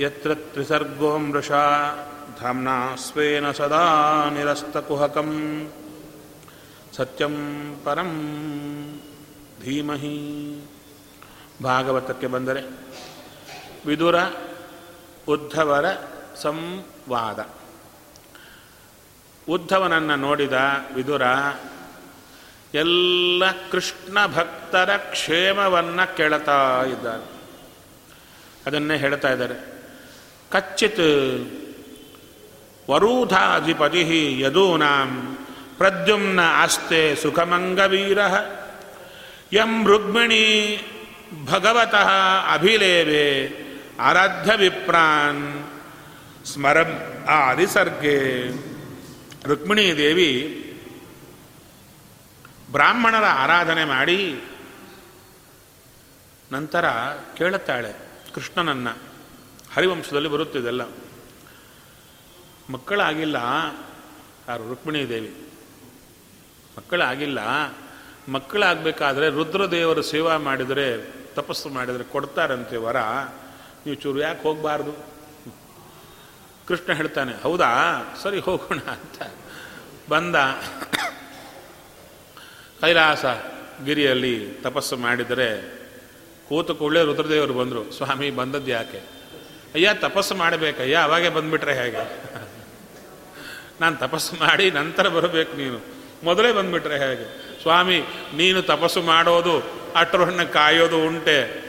ಯತ್ರ ತ್ರಿಸರ್ಗೋ ಮೃಷಾ ಧಾಮ್ನಾ ಸ್ವೇನ ಸದಾ ನಿರಸ್ತಕುಹಕಂ ಸತ್ಯಂ ಪರಂ ಧೀಮಹಿ ಭಾಗವತಕ್ಕೆ ಬಂದರೆ ವಿದುರ ಉದ್ಧವರ ಸಂವಾದ. ಉದ್ಧವನನ್ನು ನೋಡಿದ ವಿದುರ ಎಲ್ಲ ಕೃಷ್ಣ ಭಕ್ತರ ಕ್ಷೇಮವನ್ನು ಕೇಳ್ತಾ ಇದ್ದಾರೆ ಅದನ್ನೇ ಹೇಳ್ತಾ ಇದ್ದಾರೆ. ಕಚ್ಚಿತ್ ವರೂಧಾಧಿಪತಿ ಯದೂನಾಂ ಪ್ರದ್ಯುಮ್ನ ಆಸ್ತೆ ಸುಖಮಂಗವೀರ. ಯಂ ರುಕ್ಮಿಣಿ ಭಗವತಃ ಅಭಿಲೇವೆ ಆರಾಧ್ಯ ವಿಪ್ರಾನ್ ಸ್ಮರಂ ಆದಿಸರ್ಗೆ. ರುಕ್ಮಿಣೀ ದೇವಿ ಬ್ರಾಹ್ಮಣರ ಆರಾಧನೆ ಮಾಡಿ ನಂತರ ಕೇಳುತ್ತಾಳೆ ಕೃಷ್ಣನನ್ನ. ಹರಿವಂಶದಲ್ಲಿ ಬರುತ್ತಿದೆಲ್ಲ ಮಕ್ಕಳಾಗಿಲ್ಲ ಯಾರು ರುಕ್ಮಿಣಿ ದೇವಿ ಮಕ್ಕಳಾಗಿಲ್ಲ, ಮಕ್ಕಳಾಗಬೇಕಾದ್ರೆ ರುದ್ರದೇವರ ಸೇವಾ ಮಾಡಿದರೆ, ತಪಸ್ಸು ಮಾಡಿದರೆ ಕೊಡ್ತಾರಂತೆ ವರ. ನೀವು ಚೂರು ಯಾಕೆ ಹೋಗಬಾರ್ದು? ಕೃಷ್ಣ ಹೇಳ್ತಾನೆ, ಹೌದಾ? ಸರಿ ಹೋಗೋಣ ಅಂತ. ಬಂದ. ಕೈಲಾಸ ಗಿರಿಯಲ್ಲಿ ತಪಸ್ಸು ಮಾಡಿದರೆ, ಕೂತು ಕೂಡಲೇ ರುದ್ರದೇವರು ಬಂದರು, ಸ್ವಾಮಿ ಬಂದದ್ದು ಯಾಕೆ ಅಯ್ಯ, ತಪಸ್ಸು ಮಾಡಬೇಕಯ್ಯ, ಅವಾಗೆ ಬಂದ್ಬಿಟ್ರೆ ಹೇಗೆ? ನಾನು ತಪಸ್ಸು ಮಾಡಿ ನಂತರ ಬರಬೇಕು ನೀನು. ಮೊದಲೇ ಬಂದ್ಬಿಟ್ರೆ ಹೇಗೆ? ಸ್ವಾಮಿ, ನೀನು ತಪಸ್ಸು ಮಾಡೋದು ಅಟ್ರಹಣ್ಣು ಕಾಯೋದು ಉಂಟೆ.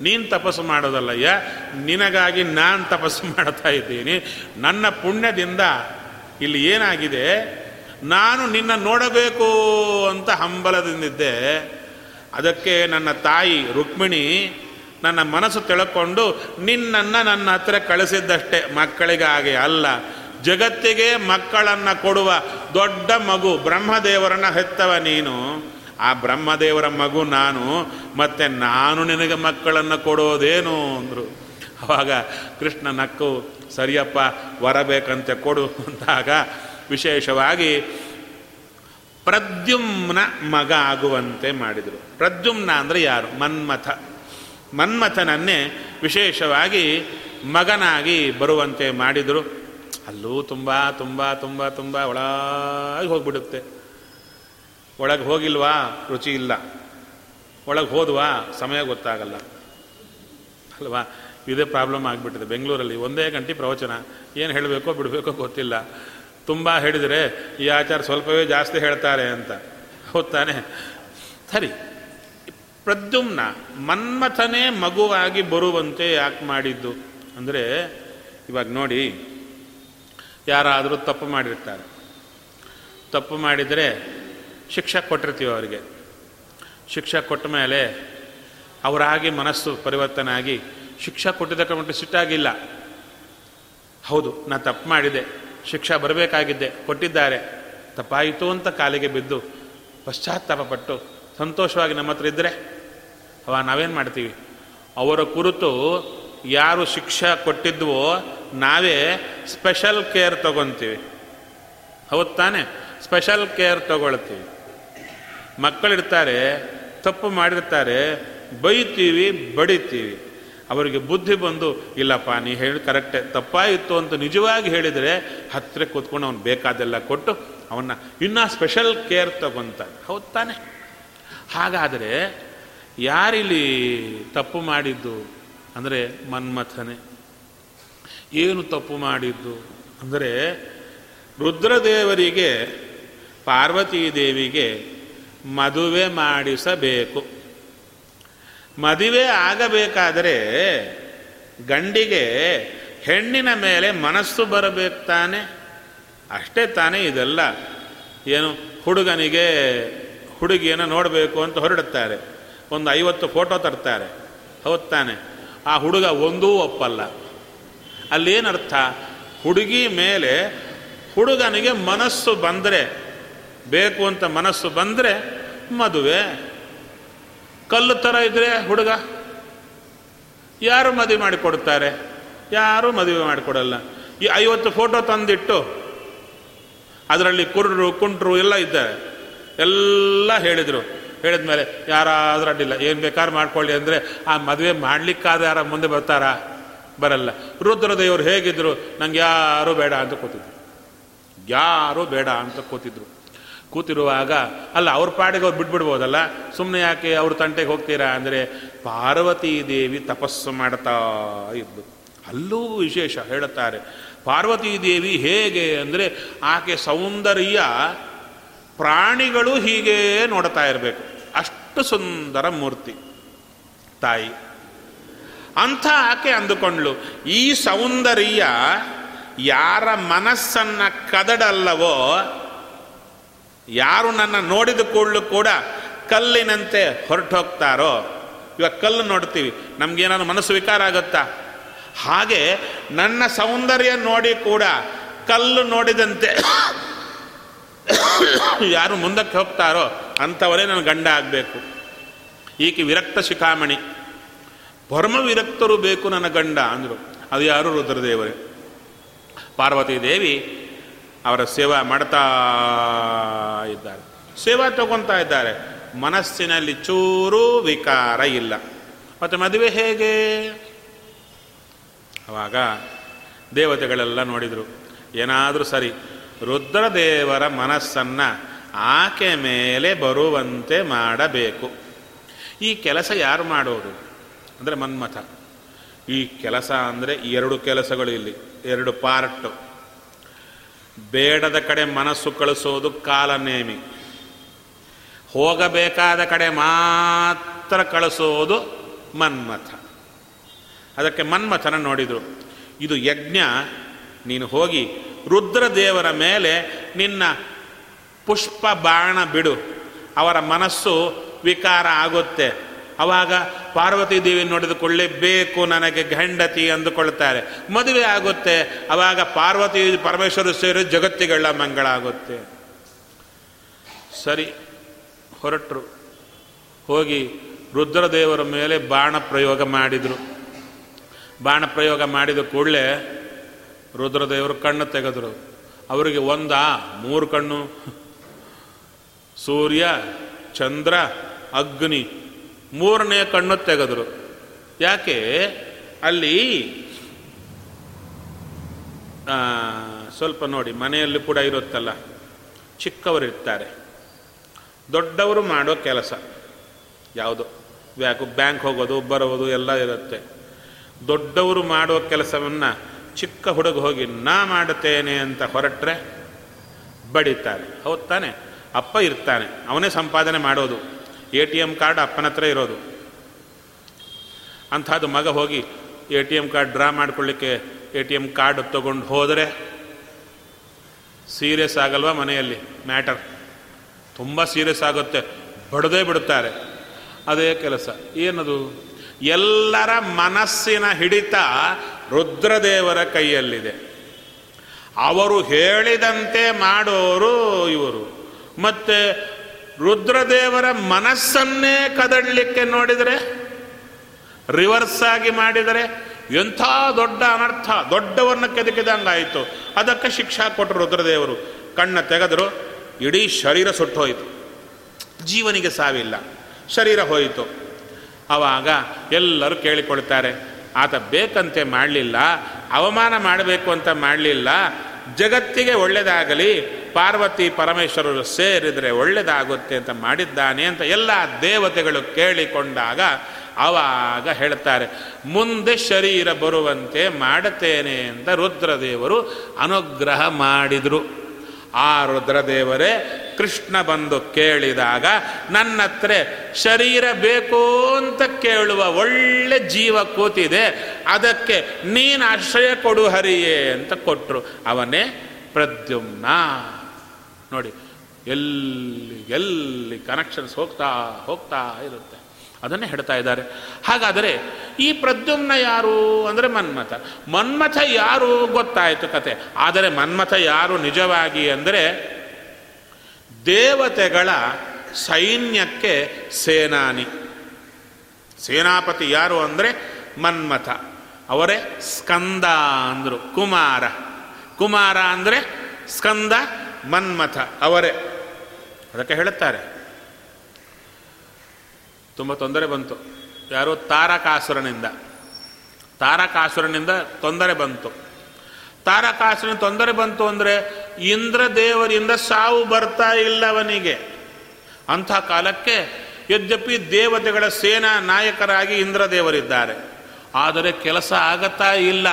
ನೀನು ತಪಸ್ಸು ಮಾಡೋದಲ್ಲಯ್ಯ? ನಿನಗಾಗಿ ನಾನು ತಪಸ್ಸು ಮಾಡ್ತಾ ಇದ್ದೀನಿ. ನನ್ನ ಪುಣ್ಯದಿಂದ ಇಲ್ಲಿ ಏನಾಗಿದೆ? ನಾನು ನಿನ್ನ ನೋಡಬೇಕು ಅಂತ ಹಂಬಲದಿಂದಿದ್ದೆ. ಅದಕ್ಕೆ ನನ್ನ ತಾಯಿ ರುಕ್ಮಿಣಿ ನನ್ನ ಮನಸ್ಸು ತಿಳ್ಕೊಂಡು ನಿನ್ನನ್ನು ನನ್ನ ಹತ್ರ ಕಳಿಸಿದ್ದಷ್ಟೇ ಮಕ್ಕಳಿಗಾಗಿ ಅಲ್ಲ. ಜಗತ್ತಿಗೆ ಮಕ್ಕಳನ್ನು ಕೊಡುವ ದೊಡ್ಡ ಮಗು ಬ್ರಹ್ಮದೇವರನ್ನ ಹೆತ್ತವ ನೀನು. ಆ ಬ್ರಹ್ಮದೇವರ ಮಗು ನಾನು, ಮತ್ತೆ ನಾನು ನಿನಗೆ ಮಕ್ಕಳನ್ನು ಕೊಡೋದೇನು ಅಂದರು. ಆವಾಗ ಕೃಷ್ಣ ನಕ್ಕು, ಸರಿಯಪ್ಪ, ವರಬೇಕಂತೆ ಕೊಡು ಅಂದಾಗ ವಿಶೇಷವಾಗಿ ಪ್ರದ್ಯುಮ್ನ ಮಗ ಆಗುವಂತೆ ಮಾಡಿದರು. ಪ್ರದ್ಯುಮ್ನ ಅಂದರೆ ಯಾರು? ಮನ್ಮಥ. ಮನ್ಮಥನನ್ನೇ ವಿಶೇಷವಾಗಿ ಮಗನಾಗಿ ಬರುವಂತೆ ಮಾಡಿದರು. ಅಲ್ಲೂ ತುಂಬ ತುಂಬ ತುಂಬ ತುಂಬ ಒಳಗೆ ಹೋಗ್ಬಿಡುತ್ತೆ. ಒಳಗೆ ಹೋಗಿಲ್ವಾ? ರುಚಿ ಇಲ್ಲ. ಒಳಗೆ ಹೋದ್ವಾ? ಸಮಯ ಗೊತ್ತಾಗಲ್ಲ. ಅಲ್ವಾ? ಇದೇ ಪ್ರಾಬ್ಲಮ್ ಆಗಿಬಿಟ್ಟಿದೆ. ಬೆಂಗಳೂರಲ್ಲಿ ಒಂದೇ ಗಂಟೆ ಪ್ರವಚನ. ಏನು ಹೇಳಬೇಕೋ, ಬಿಡಬೇಕೋ ಗೊತ್ತಿಲ್ಲ. ತುಂಬ ಹೇಳಿದರೆ ಈ ಆಚಾರ ಸ್ವಲ್ಪವೇ ಜಾಸ್ತಿ ಹೇಳ್ತಾರೆ ಅಂತ. ಹೋಗ್ತಾನೆ. ತಾನೆ ಸರಿ. ಪ್ರದ್ಯುಮ್ನ, ಮನ್ಮಥನೇ ಮಗುವಾಗಿ ಬರುವಂತೆ ಯಾಕೆ ಮಾಡಿದ್ದು? ಅಂದರೆ, ಇವಾಗ ನೋಡಿ, ಯಾರಾದರೂ ತಪ್ಪು ಮಾಡಿರ್ತಾರೆ. ತಪ್ಪು ಮಾಡಿದರೆ ಶಿಕ್ಷೆ ಕೊಟ್ಟಿರ್ತೀವಿ ಅವರಿಗೆ. ಶಿಕ್ಷೆ ಕೊಟ್ಟ ಮೇಲೆ ಅವರಾಗಿ ಮನಸ್ಸು ಪರಿವರ್ತನೆ ಆಗಿ ಶಿಕ್ಷೆ ಕೊಟ್ಟಿದ್ದಕ್ಕೆ ಮಟ್ಟ ಸಿಟ್ಟಾಗಿಲ್ಲ ಹೌದು, ನಾ ತಪ್ಪು ಮಾಡಿದೆ ಶಿಕ್ಷೆ ಬರಬೇಕಾಗಿದ್ದೆ, ಕೊಟ್ಟಿದ್ದಾರೆ. ತಪ್ಪಾಯಿತು ಅಂತ ಕಾಲಿಗೆ ಬಿದ್ದು ಪಶ್ಚಾತ್ತಾಪಪಟ್ಟು ಸಂತೋಷವಾಗಿ ನಮ್ಮ ಹತ್ರ ಇದ್ದರೆ ಅವ ನಾವೇನು ಮಾಡ್ತೀವಿ? ಅವರ ಕುರಿತು ಯಾರು ಶಿಕ್ಷೆ ಕೊಟ್ಟಿದ್ವೋ ನಾವೇ ಸ್ಪೆಷಲ್ ಕೇರ್ ತಗೊತೀವಿ. ಹೌದು ತಾನೆ? ಸ್ಪೆಷಲ್ ಕೇರ್ ತಗೊಳ್ತೀವಿ. ಮಕ್ಕಳಿರ್ತಾರೆ, ತಪ್ಪು ಮಾಡಿರ್ತಾರೆ, ಬೈತೀವಿ, ಬಡಿತೀವಿ. ಅವರಿಗೆ ಬುದ್ಧಿ ಬಂದು, ಇಲ್ಲಪ್ಪ, ನೀ ಹೇಳಿ ಕರೆಕ್ಟೇ ತಪ್ಪಾಯಿತು ಅಂತ ನಿಜವಾಗಿ ಹೇಳಿದರೆ ಹತ್ತಿರ ಕೂತ್ಕೊಂಡು ಅವನು ಬೇಕಾದೆಲ್ಲ ಕೊಟ್ಟು ಅವನ್ನ ಇನ್ನೂ ಸ್ಪೆಷಲ್ ಕೇರ್ ತಗೊಂತಾನೆ. ಹೌದು ತಾನೆ? ಹಾಗಾದರೆ ಯಾರಿಲ್ಲಿ ತಪ್ಪು ಮಾಡಿದ್ದು ಅಂದರೆ ಮನ್ಮಥನೆ? ಏನು ತಪ್ಪು ಮಾಡಿದ್ದು ಅಂದರೆ ರುದ್ರದೇವರಿಗೆ, ಪಾರ್ವತೀ ದೇವಿಗೆ ಮದುವೆ ಮಾಡಿಸಬೇಕು. ಮದುವೆ ಆಗಬೇಕಾದರೆ ಗಂಡಿಗೆ ಹೆಣ್ಣಿನ ಮೇಲೆ ಮನಸ್ಸು ಬರಬೇಕು ತಾನೆ? ಅಷ್ಟೇ ತಾನೇ ಇದೆಲ್ಲ. ಏನು, ಹುಡುಗನಿಗೆ ಹುಡುಗಿಯನ್ನು ನೋಡಬೇಕು ಅಂತ ಹೊರಡುತ್ತಾರೆ. ಒಂದು ಐವತ್ತು ಫೋಟೋ ತರ್ತಾರೆ. ಹೌದು ಆ ಹುಡುಗ ಒಂದೂ ಒಪ್ಪಲ್ಲ. ಅಲ್ಲೇನರ್ಥ? ಹುಡುಗಿ ಮೇಲೆ ಹುಡುಗನಿಗೆ ಮನಸ್ಸು ಬಂದರೆ, ಬೇಕು ಅಂತ ಮನಸ್ಸು ಬಂದರೆ ಮದುವೆ. ಕಲ್ಲು ಥರ ಇದ್ರೆ ಹುಡುಗ? ಯಾರು ಮದುವೆ ಮಾಡಿಕೊಡ್ತಾರೆ? ಯಾರೂ ಮದುವೆ ಮಾಡಿಕೊಡಲ್ಲ. ಈ ಐವತ್ತು ಫೋಟೋ ತಂದಿಟ್ಟು ಅದರಲ್ಲಿ ಕುರ್ರು ಕುಂಟ್ರು ಎಲ್ಲ ಇದ್ದಾರೆ. ಎಲ್ಲ ಹೇಳಿದರು. ಹೇಳಿದ ಮೇಲೆ ಯಾರಾದರೂ ಅಡ್ಡಿಲ್ಲ, ಏನು ಬೇಕಾದ್ರೂ ಮಾಡ್ಕೊಳ್ಳಿ ಅಂದರೆ ಆ ಮದುವೆ ಮಾಡಲಿಕ್ಕಾದ ಯಾರ ಮುಂದೆ ಬರ್ತಾರಾ? ಬರಲ್ಲ. ರುದ್ರದೇವರು ಹೇಗಿದ್ರು, ನಂಗೆ ಯಾರೂ ಬೇಡ ಅಂತ ಕೂತಿದ್ರು. ಯಾರೂ ಬೇಡ ಅಂತ ಕೂತಿದ್ರು. ಕೂತಿರುವಾಗ, ಅಲ್ಲ, ಅವ್ರ ಪಾಡಿಗೆ ಅವ್ರು ಬಿಟ್ಬಿಡ್ಬೋದಲ್ಲ? ಸುಮ್ಮನೆ ಯಾಕೆ ಅವ್ರ ತಂಟೆಗೆ ಹೋಗ್ತೀರಾ ಅಂದರೆ, ಪಾರ್ವತೀ ದೇವಿ ತಪಸ್ಸು ಮಾಡ್ತಾ ಇದ್ದು ಅಲ್ಲೂ ವಿಶೇಷ ಹೇಳುತ್ತಾರೆ. ಪಾರ್ವತೀ ದೇವಿ ಹೇಗೆ ಅಂದರೆ, ಆಕೆ ಸೌಂದರ್ಯ ಪ್ರಾಣಿಗಳು ಹೀಗೆ ನೋಡ್ತಾ ಇರಬೇಕು. ಅಷ್ಟು ಸುಂದರ ಮೂರ್ತಿ. ತಾಯಿ. ಅಂಥ ಆಕೆ ಅಂದುಕೊಂಡ್ಲು ಈ ಸೌಂದರ್ಯ ಯಾರ ಮನಸ್ಸನ್ನು ಕದಡಲ್ಲವೋ, ಯಾರು ನನ್ನ ನೋಡಿದ ಕೂಡಲು ಕೂಡ ಕಲ್ಲಿನಂತೆ ಹೊರಟೋಗ್ತಾರೋ? ಇವಾಗ ಕಲ್ಲು ನೋಡ್ತೀವಿ, ನಮಗೇನಾದ್ರು ಮನಸ್ಸು ವಿಕಾರ ಆಗುತ್ತಾ? ಹಾಗೆ ನನ್ನ ಸೌಂದರ್ಯ ನೋಡಿ ಕೂಡ ಕಲ್ಲು ನೋಡಿದಂತೆ ಯಾರು ಮುಂದಕ್ಕೆ ಹೋಗ್ತಾರೋ ಅಂಥವರೇ ನನ್ನ ಗಂಡ ಆಗಬೇಕು. ಈಕೆ ವಿರಕ್ತ ಶಿಖಾಮಣಿ. ಪರಮ ವಿರಕ್ತರು ಬೇಕು ನನ್ನ ಗಂಡ ಅಂದರು. ಅದು ಯಾರು? ರುದ್ರದೇವರೇ. ಪಾರ್ವತಿ ದೇವಿ ಅವರ ಸೇವಾ ಮಾಡ್ತಾ ಇದ್ದಾರೆ. ಸೇವಾ ತಗೊತಾ ಇದ್ದಾರೆ. ಮನಸ್ಸಿನಲ್ಲಿ ಚೂರೂ ವಿಕಾರ ಇಲ್ಲ. ಮತ್ತು ಮದುವೆ ಹೇಗೆ? ಅವಾಗ ದೇವತೆಗಳೆಲ್ಲ ನೋಡಿದರು, ಏನಾದರೂ ಸರಿ ರುದ್ರದೇವರ ಮನಸ್ಸನ್ನು ಆಕೆ ಮೇಲೆ ಬರುವಂತೆ ಮಾಡಬೇಕು. ಈ ಕೆಲಸ ಯಾರು ಮಾಡೋದು? ಅಂದರೆ ಮನ್ಮಥ. ಈ ಕೆಲಸ ಅಂದರೆ ಎರಡು ಕೆಲಸಗಳು ಇಲ್ಲಿ, ಎರಡು ಪಾರ್ಟು ಬೇಡದ ಕಡೆ ಮನಸ್ಸು ಕಳಿಸೋದು ಕಾಲನೇಮಿ. ಹೋಗಬೇಕಾದ ಕಡೆ ಮಾತ್ರ ಕಳಿಸೋದು ಮನ್ಮಥ. ಅದಕ್ಕೆ ಮನ್ಮಥನ ನೋಡಿದರು. ಇದು ಯಜ್ಞ, ನೀನು ಹೋಗಿ ರುದ್ರದೇವರ ಮೇಲೆ ನಿನ್ನ ಪುಷ್ಪ ಬಾಣ ಬಿಡು. ಅವರ ಮನಸ್ಸು ವಿಕಾರ ಆಗುತ್ತೆ. ಅವಾಗ ಪಾರ್ವತಿ ದೇವಿ ನೋಡಿದುಕೊಳ್ಳೇಬೇಕು ನನಗೆ ಗಂಡತಿ ಅಂದುಕೊಳ್ತಾರೆ. ಮದುವೆ ಆಗುತ್ತೆ. ಅವಾಗ ಪಾರ್ವತಿ ಪರಮೇಶ್ವರ ಸೇರಿ ಜಗತ್ತಿಗಳ ಮಂಗಳ ಆಗುತ್ತೆ. ಸರಿ, ಹೊರಟರು. ಹೋಗಿ ರುದ್ರದೇವರ ಮೇಲೆ ಬಾಣ ಪ್ರಯೋಗ ಮಾಡಿದರು. ಬಾಣ ಪ್ರಯೋಗ ಮಾಡಿದ ಕೂಡಲೇ ರುದ್ರದೇವರು ಕಣ್ಣು ತೆಗೆದರು. ಅವರಿಗೆ ಒಂದ, ಮೂರು ಕಣ್ಣು. ಸೂರ್ಯ, ಚಂದ್ರ, ಅಗ್ನಿ, ಮೂರನೇ ಕಣ್ಣು ತೆಗೆದರು. ಯಾಕೆ? ಅಲ್ಲಿ ಸ್ವಲ್ಪ ನೋಡಿ, ಮನೆಯಲ್ಲಿ ಕೂಡ ಇರುತ್ತಲ್ಲ ಚಿಕ್ಕವರು ಇರ್ತಾರೆ ದೊಡ್ಡವರು ಮಾಡೋ ಕೆಲಸ. ಯಾವುದು? ಯಾಕೆ ಬ್ಯಾಂಕ್ ಹೋಗೋದು, ಬರೋದು, ಎಲ್ಲ ಇರುತ್ತೆ. ದೊಡ್ಡವರು ಮಾಡೋ ಕೆಲಸವನ್ನು ಚಿಕ್ಕ ಹುಡುಗ ಹೋಗಿ, ನಾ ಮಾಡುತ್ತೇನೆ ಅಂತ ಹೊರಟ್ರೆ ಬಡಿತಾರೆ. ಹೌದು ಅಪ್ಪ ಇರ್ತಾನೆ. ಅವನೇ ಸಂಪಾದನೆ ಮಾಡೋದು. ಎ ಟಿ ಎಂ ಕಾರ್ಡ್ ಅಪ್ಪನ ಹತ್ರ ಇರೋದು. ಅಂಥದ್ದು ಮಗ ಹೋಗಿ A T M card draw ಮಾಡ್ಕೊಳ್ಳಿಕ್ಕೆ ಎ ಟಿ ಎಂ ಕಾರ್ಡ್ ತೊಗೊಂಡು ಹೋದರೆ ಸೀರಿಯಸ್ ಆಗಲ್ವಾ ಮನೆಯಲ್ಲಿ? ಮ್ಯಾಟರ್. ತುಂಬ ಸೀರಿಯಸ್ ಆಗುತ್ತೆ. ಬಡದೇ ಬಿಡುತ್ತಾರೆ. ಅದೇ ಕೆಲಸ. ಏನದು? ಎಲ್ಲರ ಮನಸ್ಸಿನ ಹಿಡಿತ ರುದ್ರದೇವರ ಕೈಯಲ್ಲಿದೆ. ಅವರು ಹೇಳಿದಂತೆ ಮಾಡೋರು ಇವರು. ಮತ್ತೆ ರುದ್ರದೇವರ ಮನಸ್ಸನ್ನೇ ಕದಡಲಿಕ್ಕೆ ನೋಡಿದರೆ, ರಿವರ್ಸ್ ಆಗಿ ಮಾಡಿದರೆ ಎಂಥ ದೊಡ್ಡ ಅನರ್ಥ ದೊಡ್ಡವನ್ನ ಕೆದಕಿದಂಗಾಯಿತು. ಅದಕ್ಕೆ ಶಿಕ್ಷಾ ಕೊಟ್ಟರು ರುದ್ರದೇವರು. ಕಣ್ಣ ತೆಗೆದರು, ಇಡೀ ಶರೀರ ಸುಟ್ಟೋಯಿತು. ಜೀವನಿಗೆ ಸಾವಿಲ್ಲ. ಶರೀರ ಹೋಯಿತು. ಆವಾಗ ಎಲ್ಲರೂ ಕೇಳಿಕೊಳ್ತಾರೆ ಆತ ಬೇಕಂತೆ ಮಾಡಲಿಲ್ಲ, ಅವಮಾನ ಮಾಡಬೇಕು ಅಂತ ಮಾಡಲಿಲ್ಲ, ಜಗತ್ತಿಗೆ ಒಳ್ಳೆಯದಾಗಲಿ ಪಾರ್ವತಿ ಪರಮೇಶ್ವರರು ಸೇರಿದರೆ ಒಳ್ಳೆಯದಾಗುತ್ತೆ ಅಂತ ಮಾಡಿದ್ದಾನೆ ಅಂತ ಎಲ್ಲ ದೇವತೆಗಳು ಕೇಳಿಕೊಂಡಾಗ ಆವಾಗ ಹೇಳ್ತಾರೆ, ಮುಂದೆ ಶರೀರ ಬರುವಂತೆ ಮಾಡುತ್ತೇನೆ ಅಂತ ರುದ್ರದೇವರು ಅನುಗ್ರಹ ಮಾಡಿದರು. ಆ ರುದ್ರದೇವರೇ, ಕೃಷ್ಣ ಬಂದು ಕೇಳಿದಾಗ ನನ್ನ ಹತ್ರ ಶರೀರ ಬೇಕು ಅಂತ ಕೇಳುವ ಒಳ್ಳೆ ಜೀವ ಕೂತಿದೆ, ಅದಕ್ಕೆ ನೀನು ಆಶ್ರಯ ಕೊಡು ಹರಿಯೇ ಅಂತ ಕೊಟ್ಟರು ಅವನೇ ಪ್ರದ್ಯುಮ್ನ. ನೋಡಿ, ಎಲ್ಲಿ ಎಲ್ಲಿ ಕನೆಕ್ಷನ್ಸ್ ಹೋಗ್ತಾ ಹೋಗ್ತಾ ಇರುತ್ತೆ. ಅದನ್ನೇ ಹೇಳ್ತಾ ಇದ್ದಾರೆ. ಹಾಗಾದರೆ ಈ ಪ್ರದ್ಯುಮ್ನ ಯಾರು ಅಂದರೆ ಮನ್ಮಥ. ಮನ್ಮಥ ಯಾರು ಗೊತ್ತಾಯಿತು ಕತೆ. ಆದರೆ ಮನ್ಮಥ ಯಾರು ನಿಜವಾಗಿ ಅಂದರೆ ದೇವತೆಗಳ ಸೈನ್ಯಕ್ಕೆ ಸೇನಾನಿ. ಸೇನಾಪತಿ ಯಾರು ಅಂದರೆ ಮನ್ಮಥ. ಅವರೇ ಸ್ಕಂದ ಅಂದರು, ಕುಮಾರ. ಕುಮಾರ ಅಂದರೆ ಸ್ಕಂದ ಮನ್ಮಥ ಅವರೇ. ಅದಕ್ಕೆ ಹೇಳುತ್ತಾರೆ. ತುಂಬ ತೊಂದರೆ ಬಂತು. ಯಾರೋ ತಾರಕಾಸುರನಿಂದ. ತಾರಕಾಸುರನಿಂದ ತೊಂದರೆ ಬಂತು. ತಾರಕಾಸುರನ ತೊಂದರೆ ಬಂತು ಅಂದರೆ ಇಂದ್ರದೇವರಿಂದ ಸಾವು ಬರ್ತಾ ಇಲ್ಲ ಅವನಿಗೆ ಅಂಥ ಕಾಲಕ್ಕೆ ಯದ್ಯಪಿ ದೇವತೆಗಳ ಸೇನಾ ನಾಯಕರಾಗಿ ಇಂದ್ರದೇವರಿದ್ದಾರೆ. ಆದರೆ ಕೆಲಸ ಆಗತ್ತಾ ಇಲ್ಲ.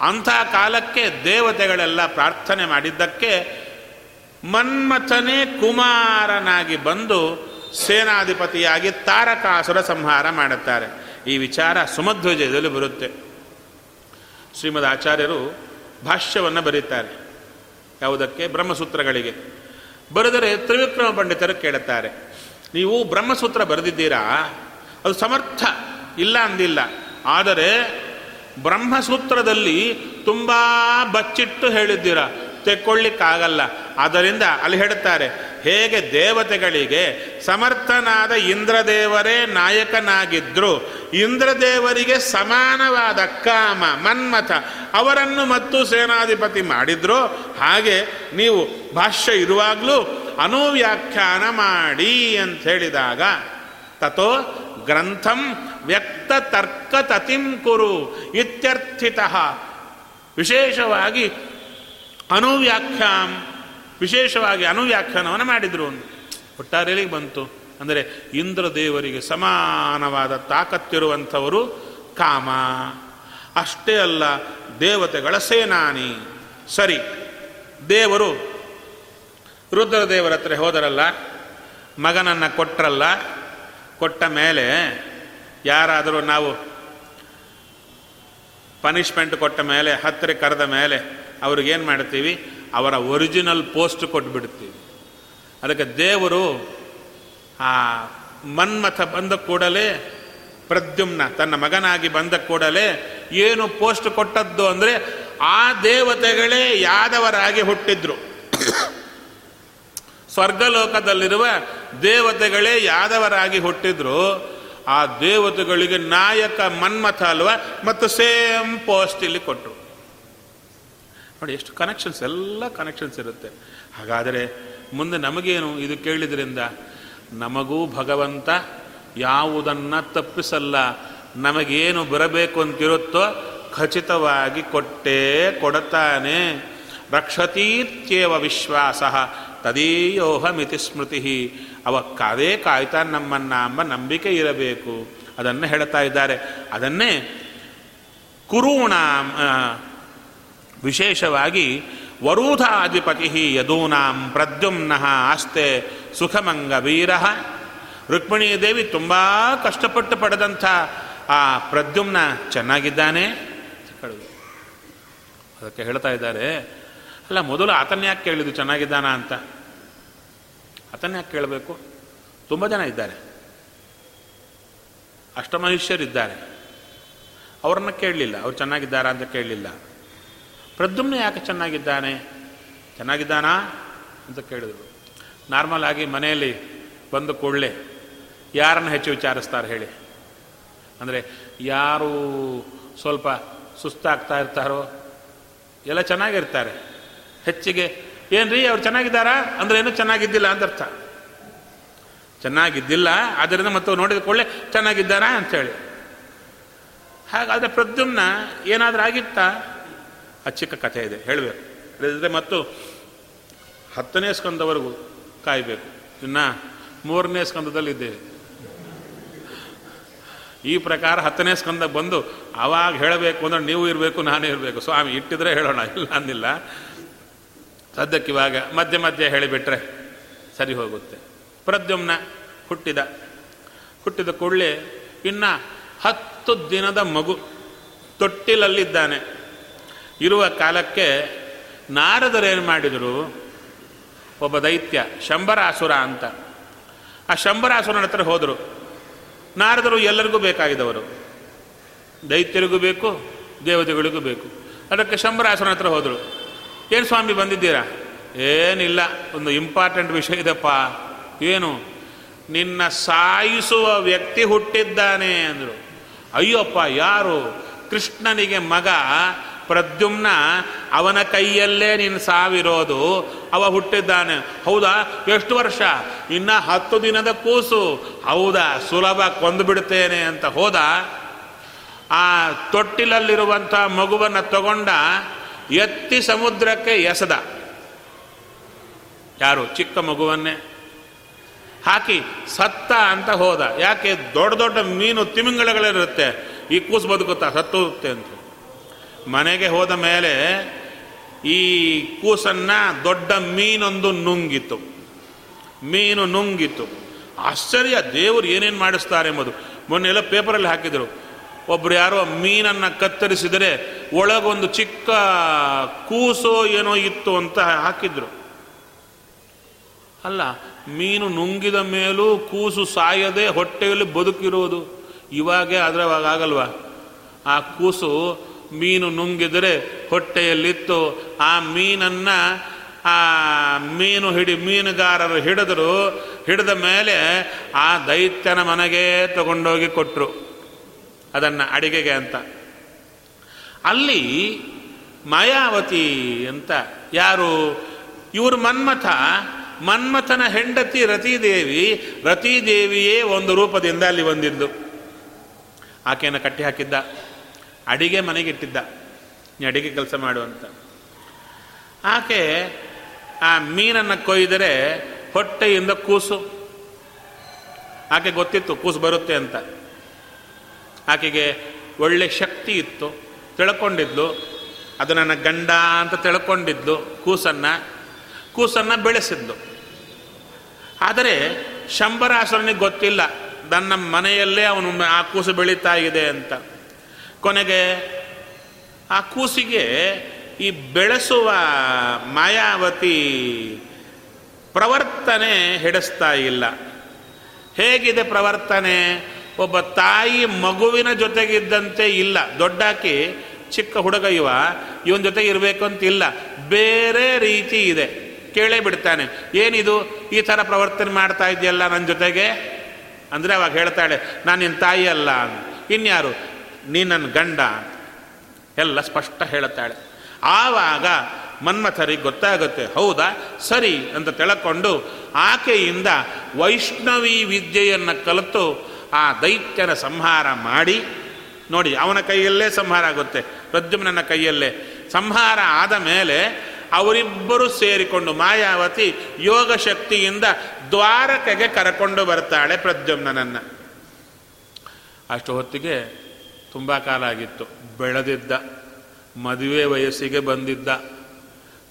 ಅಂಥ ಕಾಲಕ್ಕೆ ದೇವತೆಗಳೆಲ್ಲ ಪ್ರಾರ್ಥನೆ ಮಾಡಿದ್ದಕ್ಕೆ ಮನ್ಮಥನೇ ಕುಮಾರನಾಗಿ ಬಂದು ಸೇನಾಧಿಪತಿಯಾಗಿ ತಾರಕಾಸುರ ಸಂಹಾರ ಮಾಡುತ್ತಾರೆ. ಈ ವಿಚಾರ ಸುಮಧ್ವಜಯದಲ್ಲಿ ಬರುತ್ತೆ. ಶ್ರೀಮದ್ ಆಚಾರ್ಯರು ಭಾಷ್ಯವನ್ನು ಬರೀತಾರೆ. ಯಾವುದಕ್ಕೆ? ಬ್ರಹ್ಮಸೂತ್ರಗಳಿಗೆ. ಬರೆದರೆ ತ್ರಿವಿಕ್ರಮ ಪಂಡಿತರು ಕೇಳುತ್ತಾರೆ. ನೀವು ಬ್ರಹ್ಮಸೂತ್ರ ಬರೆದಿದ್ದೀರಾ? ಅದು ಸಮರ್ಥ. ಇಲ್ಲ ಅಂದಿಲ್ಲ. ಆದರೆ ಬ್ರಹ್ಮಸೂತ್ರದಲ್ಲಿ ತುಂಬ ಬಚ್ಚಿಟ್ಟು ಹೇಳಿದ್ದೀರಾ? ತೆಕ್ಕೊಳ್ಳಿಕ್ಕಾಗಲ್ಲ. ಆದ್ದರಿಂದ ಅಲ್ಲಿ ಹೇಳುತ್ತಾರೆ, ಹೇಗೆ ದೇವತೆಗಳಿಗೆ ಸಮರ್ಥನಾದ ಇಂದ್ರದೇವರೇ ನಾಯಕನಾಗಿದ್ದರು ಇಂದ್ರದೇವರಿಗೆ ಸಮಾನವಾದ ಕಾಮ, ಮನ್ಮಥ ಅವರನ್ನು ಮತ್ತು ಸೇನಾಧಿಪತಿ ಮಾಡಿದ್ರು, ಹಾಗೆ ನೀವು ಭಾಷ್ಯ ಇರುವಾಗಲೂ ಅನುವ್ಯಾಖ್ಯಾನ ಮಾಡಿ ಅಂತ ಹೇಳಿದಾಗ ತಥೋ ಗ್ರಂಥಂ ವ್ಯಕ್ತ ತರ್ಕ ತತಿಂ ಕುರು ಇತ್ಯರ್ಥಿತ. ವಿಶೇಷವಾಗಿ ಅನುವ್ಯಾಖ್ಯಾಂ, ವಿಶೇಷವಾಗಿ ಅನುವ್ಯಾಖ್ಯಾನವನ್ನು ಮಾಡಿದರು ಒಂದು. ಒಟ್ಟಾರೆಯಲ್ಲಿ ಬಂತು. ಅಂದರೆ ಇಂದ್ರದೇವರಿಗೆ ಸಮಾನವಾದ ತಾಕತ್ತಿರುವಂಥವರು ಕಾಮ. ಅಷ್ಟೇ ಅಲ್ಲ, ದೇವತೆಗಳ ಸೇನಾನಿ. ಸರಿ, ದೇವರು ರುದ್ರದೇವರ ಹತ್ರ ಹೋದರಲ್ಲ, ಮಗನನ್ನು ಕೊಟ್ಟರಲ್ಲ ಕೊಟ್ಟ ಮೇಲೆ ಯಾರಾದರೂ ನಾವು ಪನಿಷ್ಮೆಂಟ್ ಕೊಟ್ಟ ಮೇಲೆ ಹತ್ತಿರ ಕರೆದ ಮೇಲೆ ಅವ್ರಿಗೇನು ಮಾಡ್ತೀವಿ? ಅವರ ಒರಿಜಿನಲ್ ಪೋಸ್ಟ್ ಕೊಟ್ಬಿಡ್ತೀವಿ. ಅದಕ್ಕೆ ದೇವರು ಆ ಮನ್ಮಥ ಬಂದ ಕೂಡಲೇ ಪ್ರದ್ಯುಮ್ನ, ತನ್ನ ಮಗನಾಗಿ ಬಂದ ಕೂಡಲೇ ಏನು ಪೋಸ್ಟ್ ಕೊಟ್ಟದ್ದು ಅಂದರೆ ಆ ದೇವತೆಗಳೇ ಯಾದವರಾಗಿ ಹುಟ್ಟಿದ್ರು. ಸ್ವರ್ಗಲೋಕದಲ್ಲಿರುವ ದೇವತೆಗಳೇ ಯಾದವರಾಗಿ ಹುಟ್ಟಿದ್ರು. ಆ ದೇವತೆಗಳಿಗೆ ನಾಯಕ ಮನ್ಮಥ ಅಲ್ವ? ಮತ್ತು ಸೇಮ್ ಪೋಸ್ಟ್ ಇಲ್ಲಿ ಕೊಟ್ಟರು. ನೋಡಿ, ಎಷ್ಟು ಕನೆಕ್ಷನ್ಸ್ ಎಲ್ಲ ಕನೆಕ್ಷನ್ಸ್ ಇರುತ್ತೆ. ಹಾಗಾದರೆ ಮುಂದೆ ನಮಗೇನು ಇದು ಕೇಳಿದ್ರಿಂದ, ನಮಗೂ ಭಗವಂತ ಯಾವುದನ್ನು ತಪ್ಪಿಸಲ್ಲ, ನಮಗೇನು ಬರಬೇಕು ಅಂತಿರುತ್ತೋ ಖಚಿತವಾಗಿ ಕೊಟ್ಟೇ ಕೊಡತಾನೆ ರಕ್ಷತೀತ್ಯೇವ ವಿಶ್ವಾಸ ತದೀಯೋಹ ಮಿತಿ ಸ್ಮೃತಿ. ಅವ ಕಾವೇ ಕಾಯ್ತಾ ನಮ್ಮನ್ನ ಎಂಬ ನಂಬಿಕೆ ಇರಬೇಕು. ಅದನ್ನು ಹೇಳ್ತಾ ಇದ್ದಾರೆ. ಅದನ್ನೇ ಕುರುಣ ವಿಶೇಷವಾಗಿ ವರೂಧಾಧಿಪತಿ ಯದೂನಾಂ ಪ್ರದ್ಯುಮ್ನಃ ಆಸ್ತೆ ಸುಖಮಂಗ ವೀರ ರುಕ್ಮಿಣೀದೇವಿ ತುಂಬ ಕಷ್ಟಪಟ್ಟು ಪಡೆದಂಥ ಆ ಪ್ರದ್ಯುಮ್ನ ಚೆನ್ನಾಗಿದ್ದಾನೆ. ಅದಕ್ಕೆ ಹೇಳ್ತಾ ಇದ್ದಾರೆ, ಅಲ್ಲ ಮೊದಲು ಆತನ ಯಾಕೆ ಕೇಳಿದ್ದು ಚೆನ್ನಾಗಿದ್ದಾನ ಅಂತ? ಆತನ ಯಾಕೆ ಕೇಳಬೇಕು? ತುಂಬ ಜನ ಇದ್ದಾರೆ. ಅಷ್ಟಮಹಿಷ್ಯರಿದ್ದಾರೆ ಅವ್ರನ್ನ ಕೇಳಲಿಲ್ಲ, ಅವ್ರು ಚೆನ್ನಾಗಿದ್ದಾರಾ ಅಂತ ಕೇಳಲಿಲ್ಲ. ಪ್ರದ್ಯುಮ್ನ ಯಾಕೆ ಚೆನ್ನಾಗಿದ್ದಾನೆ? ಚೆನ್ನಾಗಿದ್ದಾನಾ ಅಂತ ಕೇಳಿದರು ನಾರ್ಮಲ್ ಆಗಿ ಮನೆಯಲ್ಲಿ ಬಂದು ಕೂಡಲೇ ಯಾರನ್ನು ಹೆಚ್ಚು ವಿಚಾರಿಸ್ತಾರೆ ಹೇಳಿ. ಅಂದರೆ ಯಾರು ಸ್ವಲ್ಪ ಸುಸ್ತಾಗ್ತಾ ಇರ್ತಾರೋ, ಎಲ್ಲ ಚೆನ್ನಾಗಿರ್ತಾರೆ. ಹೆಚ್ಚಿಗೆ, ಏನ್ರಿ ಅವ್ರು ಚೆನ್ನಾಗಿದ್ದಾರಾ? ಅಂದ್ರೆ ಏನು ಚೆನ್ನಾಗಿದ್ದಿಲ್ಲ ಅಂತ ಅರ್ಥ. ಚೆನ್ನಾಗಿದ್ದಿಲ್ಲ ಆದ್ದರಿಂದ ಮತ್ತು ನೋಡಿದ ಕೂಡಲೇ ಚೆನ್ನಾಗಿದ್ದಾರಾ ಹೇಳಿ. ಹಾಗಾದರೆ ಪ್ರದ್ಯುಮ್ನ ಏನಾದರೂ ಆಗಿತ್ತಾ? ಆ ಚಿಕ್ಕ ಕಥೆ ಇದೆ, ಹೇಳಬೇಕು. ಹೇಳಿದ್ರೆ ಮತ್ತು ಹತ್ತನೇ ಸ್ಕಂದವರೆಗೂ ಕಾಯಬೇಕು. ಇನ್ನು ಮೂರನೇ ಸ್ಕಂದದಲ್ಲಿದ್ದೇವೆ ಈ ಪ್ರಕಾರ ಹತ್ತನೇ ಸ್ಕಂದ ಬಂದು ಆವಾಗ ಹೇಳಬೇಕು ಅಂದ್ರೆ ನೀವು ಇರಬೇಕು, ನಾನೇ ಇರಬೇಕು. ಸ್ವಾಮಿ, ಇಟ್ಟಿದ್ರೆ ಹೇಳೋಣ, ಇಲ್ಲ ಅಂದಿಲ್ಲ. ಸದ್ಯಕ್ಕೆ ಇವಾಗ ಮಧ್ಯೆ ಮಧ್ಯೆ ಹೇಳಿಬಿಟ್ರೆ ಸರಿ ಹೋಗುತ್ತೆ. ಪ್ರದ್ಯುಮ್ನ ಹುಟ್ಟಿದ ಹುಟ್ಟಿದ ಕೂಡಲೇ ಇನ್ನು ಹತ್ತು ದಿನದ ಮಗು ತೊಟ್ಟಿಲಲ್ಲಿದ್ದಾನೆ. ಇರುವ ಕಾಲಕ್ಕೆ ನಾರದರೇನು ಮಾಡಿದರು? ಒಬ್ಬ ದೈತ್ಯ, ಶಂಬರಾಸುರ ಅಂತ. ಆ ಶಂಬರಾಸುರನ ಹತ್ರ ಹೋದರು. ನಾರದರು ಎಲ್ಲರಿಗೂ ಬೇಕಾಗಿದ್ದವರು. ದೈತ್ಯರಿಗೂ ಬೇಕು, ದೇವತೆಗಳಿಗೂ ಬೇಕು. ಅದಕ್ಕೆ ಶಂಬರಾಸುರನ ಹತ್ರ ಹೋದರು. ಏನು ಸ್ವಾಮಿ ಬಂದಿದ್ದೀರಾ? ಏನಿಲ್ಲ, ಒಂದು ಇಂಪಾರ್ಟೆಂಟ್ ವಿಷಯ ಇದಪ್ಪ. ಏನು? ನಿನ್ನ ಸಾಯಿಸುವ ವ್ಯಕ್ತಿ ಹುಟ್ಟಿದ್ದಾನೆ ಅಂದರು. ಅಯ್ಯಪ್ಪ, ಯಾರು? ಕೃಷ್ಣನಿಗೆ ಮಗ ಪ್ರದ್ಯುಮ್ನ ಅವನ ಕೈಯಲ್ಲೇ ನೀನು ಸಾವಿರೋದು. ಅವ ಹುಟ್ಟಿದ್ದಾನೆ. ಹೌದಾ? ಎಷ್ಟು ವರ್ಷ? ಇನ್ನ ಹತ್ತು ದಿನದ ಕೂಸು. ಹೌದಾ? ಸುಲಭ ಕೊಂದು ಬಿಡ್ತೇನೆ ಅಂತ ಹೋದ. ಆ ತೊಟ್ಟಿಲಲ್ಲಿರುವಂಥ ಮಗುವನ್ನು ತಗೊಂಡ ಎತ್ತಿ ಸಮುದ್ರಕ್ಕೆ ಎಸೆದ. ಯಾರು? ಚಿಕ್ಕ ಮಗುವನ್ನೇ. ಹಾಕಿ ಸತ್ತ ಅಂತ ಹೋದ. ಯಾಕೆ? ದೊಡ್ಡ ದೊಡ್ಡ ಮೀನು ತಿಮಿಂಗಳಗಳಿರುತ್ತೆ ಈ ಕೂಸು ಬದುಕುತ್ತಾ, ಸತ್ತೋಗುತ್ತೆ ಅಂತ. ಮನೆಗೆ ಹೋದ ಮೇಲೆ ಈ ಕೂಸನ್ನ ದೊಡ್ಡ ಮೀನೊಂದು ನುಂಗಿತು. ಮೀನು ನುಂಗಿತು. ಆಶ್ಚರ್ಯ, ದೇವರು ಏನೇನು ಮಾಡಿಸ್ತಾರೆ ಎಂಬುದು. ಮೊನ್ನೆ ಎಲ್ಲ ಪೇಪರಲ್ಲಿ ಹಾಕಿದರು. ಒಬ್ಬರು ಯಾರೋ ಮೀನನ್ನು ಕತ್ತರಿಸಿದರೆ ಒಳಗೊಂದು ಚಿಕ್ಕ ಕೂಸೋ ಏನೋ ಇತ್ತು ಅಂತ ಹಾಕಿದ್ರು. ಅಲ್ಲ, ಮೀನು ನುಂಗಿದ ಮೇಲೂ ಕೂಸು ಸಾಯದೆ ಹೊಟ್ಟೆಯಲ್ಲಿ ಬದುಕಿರೋದು. ಇವಾಗೆ ಆದರೆ ಆಗಲ್ವಾ? ಆ ಕೂಸು ಮೀನು ನುಂಗಿದರೆ ಹೊಟ್ಟೆಯಲ್ಲಿತ್ತು. ಆ ಮೀನನ್ನ, ಆ ಮೀನು ಹಿಡಿ, ಮೀನುಗಾರರು ಹಿಡಿದರು. ಹಿಡಿದ ಮೇಲೆ ಆ ದೈತ್ಯನ ಮನೆಗೆ ತಗೊಂಡೋಗಿ ಕೊಟ್ಟರು ಅದನ್ನು ಅಡಿಗೆಗೆ ಅಂತ. ಅಲ್ಲಿ ಮಾಯಾವತಿ ಅಂತ ಯಾರು? ಇವರು ಮನ್ಮಥ. ಮನ್ಮಥನ ಹೆಂಡತಿ ರತಿದೇವಿ. ರತಿದೇವಿಯೇ ಒಂದು ರೂಪದಿಂದ ಅಲ್ಲಿ ಬಂದಿದ್ದು. ಆಕೆಯನ್ನು ಕಟ್ಟಿ ಹಾಕಿದ್ದ. ಅಡಿಗೆ ಮನೆಗೆ ಇಟ್ಟಿದ್ದ ನೀ ಅಡಿಗೆ ಕೆಲಸ ಮಾಡುವಂತ ಆಕೆ ಆ ಮೀನನ್ನು ಕೊಯ್ದರೆ ಹೊಟ್ಟೆಯಿಂದ ಕೂಸು. ಆಕೆ ಗೊತ್ತಿತ್ತು ಕೂಸು ಬರುತ್ತೆ ಅಂತ. ಆಕೆಗೆ ಒಳ್ಳೆ ಶಕ್ತಿ ಇತ್ತು. ತಿಳ್ಕೊಂಡಿದ್ಲು. ಅದು ನನ್ನ ಗಂಡ ಅಂತ ತಿಳ್ಕೊಂಡಿದ್ಲು ಕೂಸನ್ನು. ಕೂಸನ್ನು ಬೆಳೆಸಿದ್ಲು. ಆದರೆ ಶಂಬರಾಸುರನಿಗೆ ಗೊತ್ತಿಲ್ಲ. ನನ್ನ ಮನೆಯಲ್ಲೇ ಅವನು ಆ ಕೂಸು ಬೆಳೀತಾ ಇದೆ ಅಂತ. ಕೊನೆಗೆ ಆ ಕೂಸಿಗೆ ಈ ಬೆಳೆಸುವ ಮಾಯಾವತಿ ಪ್ರವರ್ತನೆ ಹಿಡಿಸ್ತಾ ಇಲ್ಲ. ಹೇಗಿದೆ ಪ್ರವರ್ತನೆ? ಒಬ್ಬ ತಾಯಿ ಮಗುವಿನ ಜೊತೆಗಿದ್ದಂತೆ ಇಲ್ಲ. ದೊಡ್ಡಾಕಿ, ಚಿಕ್ಕ ಹುಡುಗ ಇವ, ಇವನ ಜೊತೆಗೆ ಇರಬೇಕು ಅಂತ ಇಲ್ಲ ಬೇರೆ ರೀತಿ ಇದೆ. ಕೇಳೇ ಬಿಡ್ತಾನೆ. ಏನಿದು? ಈ ಥರ ಪ್ರವರ್ತನೆ ಮಾಡ್ತಾ ಇದೆಯಲ್ಲ ನನ್ನ ಜೊತೆಗೆ? ಅಂದರೆ ಅವಾಗ ಹೇಳ್ತಾಳೆ, ನಾನು ನಿನ್ನ ತಾಯಿ ಅಲ್ಲ ಇನ್ಯಾರು? ನೀ ನನ್ನ ಗಂಡ ಎಲ್ಲ ಸ್ಪಷ್ಟ ಹೇಳುತ್ತಾಳೆ. ಆವಾಗ ಮನ್ಮಥರಿಗೆ ಗೊತ್ತಾಗುತ್ತೆ, ಹೌದಾ? ಸರಿ ಅಂತ ತಿಳ್ಕೊಂಡು ಆಕೆಯಿಂದ ವೈಷ್ಣವಿ ವಿದ್ಯೆಯನ್ನು ಕಲಿತು ಆ ದೈತ್ಯನ ಸಂಹಾರ ಮಾಡಿ, ನೋಡಿ, ಅವನ ಕೈಯಲ್ಲೇ ಸಂಹಾರ ಆಗುತ್ತೆ ಪ್ರದ್ಯುಮ್ನ ಕೈಯಲ್ಲೇ. ಸಂಹಾರ ಆದ ಮೇಲೆ ಅವರಿಬ್ಬರು ಸೇರಿಕೊಂಡು ಮಾಯಾವತಿ ಯೋಗ ಶಕ್ತಿಯಿಂದ ದ್ವಾರಕೆಗೆ ಕರಕೊಂಡು ಬರ್ತಾಳೆ ಪ್ರದ್ಯುಮ್ನನ್ನು ಅಷ್ಟು ಹೊತ್ತಿಗೆ ತುಂಬ ಕಾಲ ಆಗಿತ್ತು. ಬೆಳೆದಿದ್ದ, ಮದುವೆ ವಯಸ್ಸಿಗೆ ಬಂದಿದ್ದ.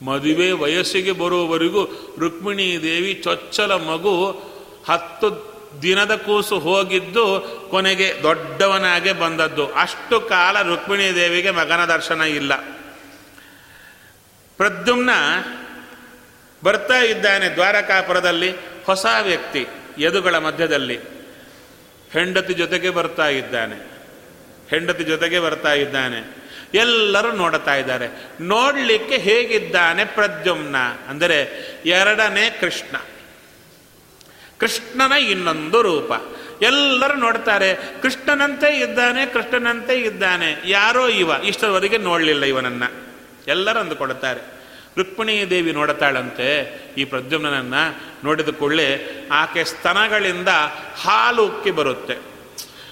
ಮದುವೆ ವಯಸ್ಸಿಗೆ ಬರುವವರೆಗೂ ರುಕ್ಮಿಣಿ ದೇವಿ ಚೊಚ್ಚಲ ಮಗು ಹತ್ತು ದಿನದ ಕೂಸು ಹೋಗಿದ್ದು ಕೊನೆಗೆ ದೊಡ್ಡವನಾಗೆ ಬಂದದ್ದು. ಅಷ್ಟು ಕಾಲ ರುಕ್ಮಿಣಿ ದೇವಿಗೆ ಮಗನ ದರ್ಶನ ಇಲ್ಲ. ಪ್ರದ್ಯುಮ್ನ ಬರ್ತಾ ಇದ್ದಾನೆ ದ್ವಾರಕಾಪುರದಲ್ಲಿ, ಹೊಸ ವ್ಯಕ್ತಿ ಯದುಗಳ ಮಧ್ಯದಲ್ಲಿ. ಹೆಂಡತಿ ಜೊತೆಗೆ ಬರ್ತಾ ಇದ್ದಾನೆ. ಹೆಂಡತಿ ಜೊತೆಗೆ ಬರ್ತಾ ಇದ್ದಾನೆ. ಎಲ್ಲರೂ ನೋಡ್ತಾ ಇದ್ದಾರೆ. ನೋಡಲಿಕ್ಕೆ ಹೇಗಿದ್ದಾನೆ ಪ್ರದ್ಯುಮ್ನ? ಅಂದರೆ ಎರಡನೇ ಕೃಷ್ಣ. ಕೃಷ್ಣನ ಇನ್ನೊಂದು ರೂಪ. ಎಲ್ಲರೂ ನೋಡ್ತಾರೆ, ಕೃಷ್ಣನಂತೆ ಇದ್ದಾನೆ ಕೃಷ್ಣನಂತೆ ಇದ್ದಾನೆ. ಯಾರೋ ಇವ? ಇಷ್ಟರವರೆಗೆ ನೋಡಲಿಲ್ಲ ಇವನನ್ನ. ಎಲ್ಲರೂ ಅಂದುಕೊಡುತ್ತಾರೆ ರುಕ್ಮಿಣಿ ದೇವಿ ನೋಡುತ್ತಾಳಂತೆ ಈ ಪ್ರದ್ಯುಮ್ನನ್ನ ನೋಡಿದ ಕೂಡಲೇ ಆಕೆ ಸ್ತನಗಳಿಂದ ಹಾಲು ಉಕ್ಕಿ ಬರುತ್ತೆ.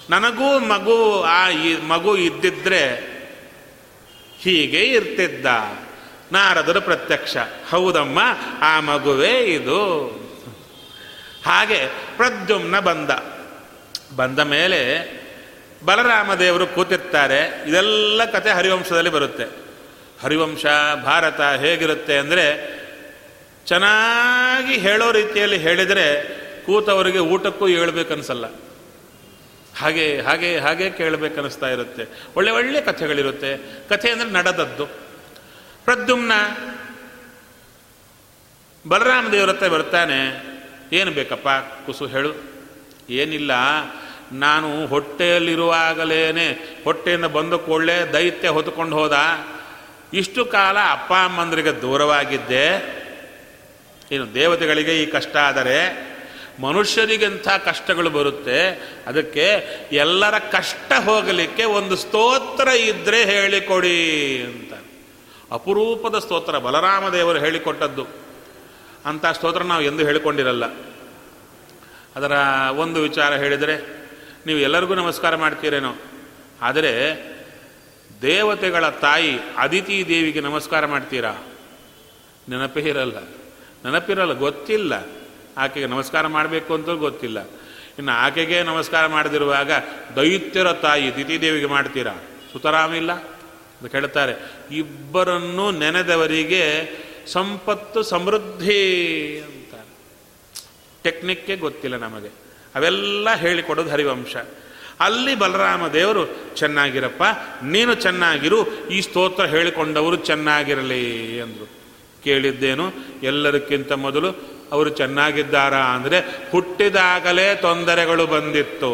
ನನಗೂ ಮಗು ಆ ಮಗು ಇದ್ದಿದ್ರೆ ಹೀಗೆ ಇರ್ತಿದ್ದ. ನಾರದರು ಪ್ರತ್ಯಕ್ಷ, ಹೌದಮ್ಮ, ಆ ಮಗುವೇ ಇದು. ಹಾಗೆ ಪ್ರದ್ಯುಮ್ನ ಬಂದ. ಬಂದ ಮೇಲೆ ಬಲರಾಮದೇವರು ಕೂತಿರ್ತಾರೆ. ಇದೆಲ್ಲ ಕತೆ ಹರಿವಂಶದಲ್ಲಿ ಬರುತ್ತೆ. ಹರಿವಂಶ, ಭಾರತ ಹೇಗಿರುತ್ತೆ ಅಂದರೆ ಚೆನ್ನಾಗಿ ಹೇಳೋ ರೀತಿಯಲ್ಲಿ ಹೇಳಿದರೆ ಕೂತವರಿಗೆ ಊಟಕ್ಕೂ ಹೇಳ್ಬೇಕನ್ಸಲ್ಲ ಹಾಗೆ ಹಾಗೆ ಹಾಗೆ ಕೇಳಬೇಕನ್ನಿಸ್ತಾ ಇರುತ್ತೆ. ಒಳ್ಳೆ ಒಳ್ಳೆ ಕಥೆಗಳಿರುತ್ತೆ. ಕಥೆ ಅಂದರೆ ನಡೆದದ್ದು. ಪ್ರದ್ಯುಮ್ನ ಬಲರಾಮ ದೇವರ ಹತ್ರ ಬರ್ತಾನೆ, ಏನು ಬೇಕಪ್ಪ? ಕುಸು ಹೇಳು. ಏನಿಲ್ಲ. ನಾನು ಹೊಟ್ಟೆಯಲ್ಲಿರುವಾಗಲೇ ಹೊಟ್ಟೆಯಿಂದ ಬಂದ ಕೂಡಲೇ ದೈತ್ಯ ಹೊತ್ಕೊಂಡು ಹೋದ. ಇಷ್ಟು ಕಾಲ ಅಪ್ಪ ಅಮ್ಮಂದರಿಗೆ ದೂರವಾಗಿದ್ದೆ. ಏನು ದೇವತೆಗಳಿಗೆ ಈ ಕಷ್ಟ ಆದರೆ ಮನುಷ್ಯರಿಗಂಥ ಕಷ್ಟಗಳು ಬರುತ್ತೆ. ಅದಕ್ಕೆ ಎಲ್ಲರ ಕಷ್ಟ ಹೋಗಲಿಕ್ಕೆ ಒಂದು ಸ್ತೋತ್ರ ಇದ್ದರೆ ಹೇಳಿಕೊಡಿ ಅಂತ. ಅಪರೂಪದ ಸ್ತೋತ್ರ, ಬಲರಾಮ ದೇವರು ಹೇಳಿಕೊಟ್ಟದ್ದು. ಅಂಥ ಸ್ತೋತ್ರ ನಾವು ಎಂದು ಹೇಳಿಕೊಂಡಿರಲ್ಲ. ಅದರ ಒಂದು ವಿಚಾರ ಹೇಳಿದರೆ, ನೀವು ಎಲ್ಲರಿಗೂ ನಮಸ್ಕಾರ ಮಾಡ್ತೀರೇನೋ? ಆದರೆ, ದೇವತೆಗಳ ತಾಯಿ ಅದಿತಿ ದೇವಿಗೆ ನಮಸ್ಕಾರ ಮಾಡ್ತೀರಾ? ನೆನಪೇ ಇರಲ್ಲ. ನೆನಪಿರಲ್ಲ, ಗೊತ್ತಿಲ್ಲ. ಆಕೆಗೆ ನಮಸ್ಕಾರ ಮಾಡಬೇಕು ಅಂತ ಗೊತ್ತಿಲ್ಲ. ಇನ್ನು ಆಕೆಗೆ ನಮಸ್ಕಾರ ಮಾಡದಿರುವಾಗ, ದೈತ್ಯರ ತಾಯಿ ದಿತಿದೇವಿಗೆ ಮಾಡ್ತೀರಾ? ಸುತರಾಮಿಲ್ಲ ಅಂತ ಕೇಳ್ತಾರೆ ಇಬ್ಬರನ್ನು ನೆನೆದವರಿಗೆ ಸಂಪತ್ತು, ಸಮೃದ್ಧಿ ಅಂತ ಟೆಕ್ನಿಕ್ಕೇ ಗೊತ್ತಿಲ್ಲ ನಮಗೆ. ಅವೆಲ್ಲ ಹೇಳಿಕೊಡೋದು ಹರಿವಂಶ. ಅಲ್ಲಿ ಬಲರಾಮ ದೇವರು, ಚೆನ್ನಾಗಿರಪ್ಪ, ನೀನು ಚೆನ್ನಾಗಿರು, ಈ ಸ್ತೋತ್ರ ಹೇಳಿಕೊಂಡವರು ಚೆನ್ನಾಗಿರಲಿ ಅಂದರು. ಕೇಳಿದ್ದೇನು? ಎಲ್ಲದಕ್ಕಿಂತ ಮೊದಲು ಅವರು ಚೆನ್ನಾಗಿದ್ದಾರಾ ಅಂದರೆ ಹುಟ್ಟಿದಾಗಲೇ ತೊಂದರೆಗಳು ಬಂದಿತ್ತು.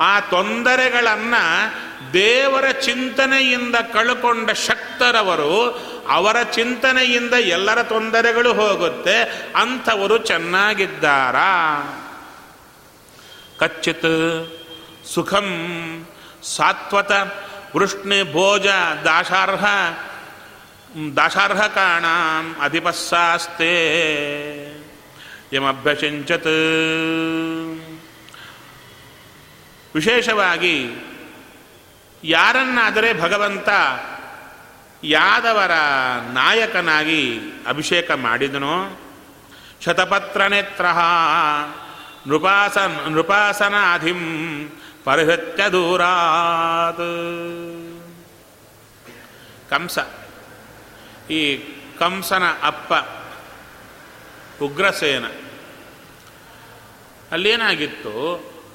ಆ ತೊಂದರೆಗಳನ್ನು ದೇವರ ಚಿಂತನೆಯಿಂದ ಕಳ್ಕೊಂಡ ಶಕ್ತರವರು ಅವರ ಚಿಂತನೆಯಿಂದ ಎಲ್ಲರ ತೊಂದರೆಗಳು ಹೋಗುತ್ತೆ. ಅಂಥವರು ಚೆನ್ನಾಗಿದ್ದಾರಾ? ಕಚ್ಚಿತ್ ಸುಖಂ ಸಾತ್ವತ ವೃಷ್ಣಿ ಭೋಜ ದಾಶಾರ್ಹ ದಾಶಾರ್ಹಕಾಣ ಅಧಿಪಸ್ಸಾಸ್ತೆ. ಯಮಭ್ಯಸಿಂಚತ್. ವಿಶೇಷವಾಗಿ ಯಾರನ್ನಾದರೆ ಭಗವಂತ ಯಾದವರ ನಾಯಕನಾಗಿ ಅಭಿಷೇಕ ಮಾಡಿದನೋ ಶತಪತ್ರ ನೇತ್ರ ನೃಪಾಸ ನೃಪಾಸನಾಧಿಂ ಪರಿಹತ್ಯ ದೂರಾತ್. ಕಂಸ. ಈ ಕಂಸನ ಅಪ್ಪ ಉಗ್ರಸೇನ. ಅಲ್ಲೇನಾಗಿತ್ತು?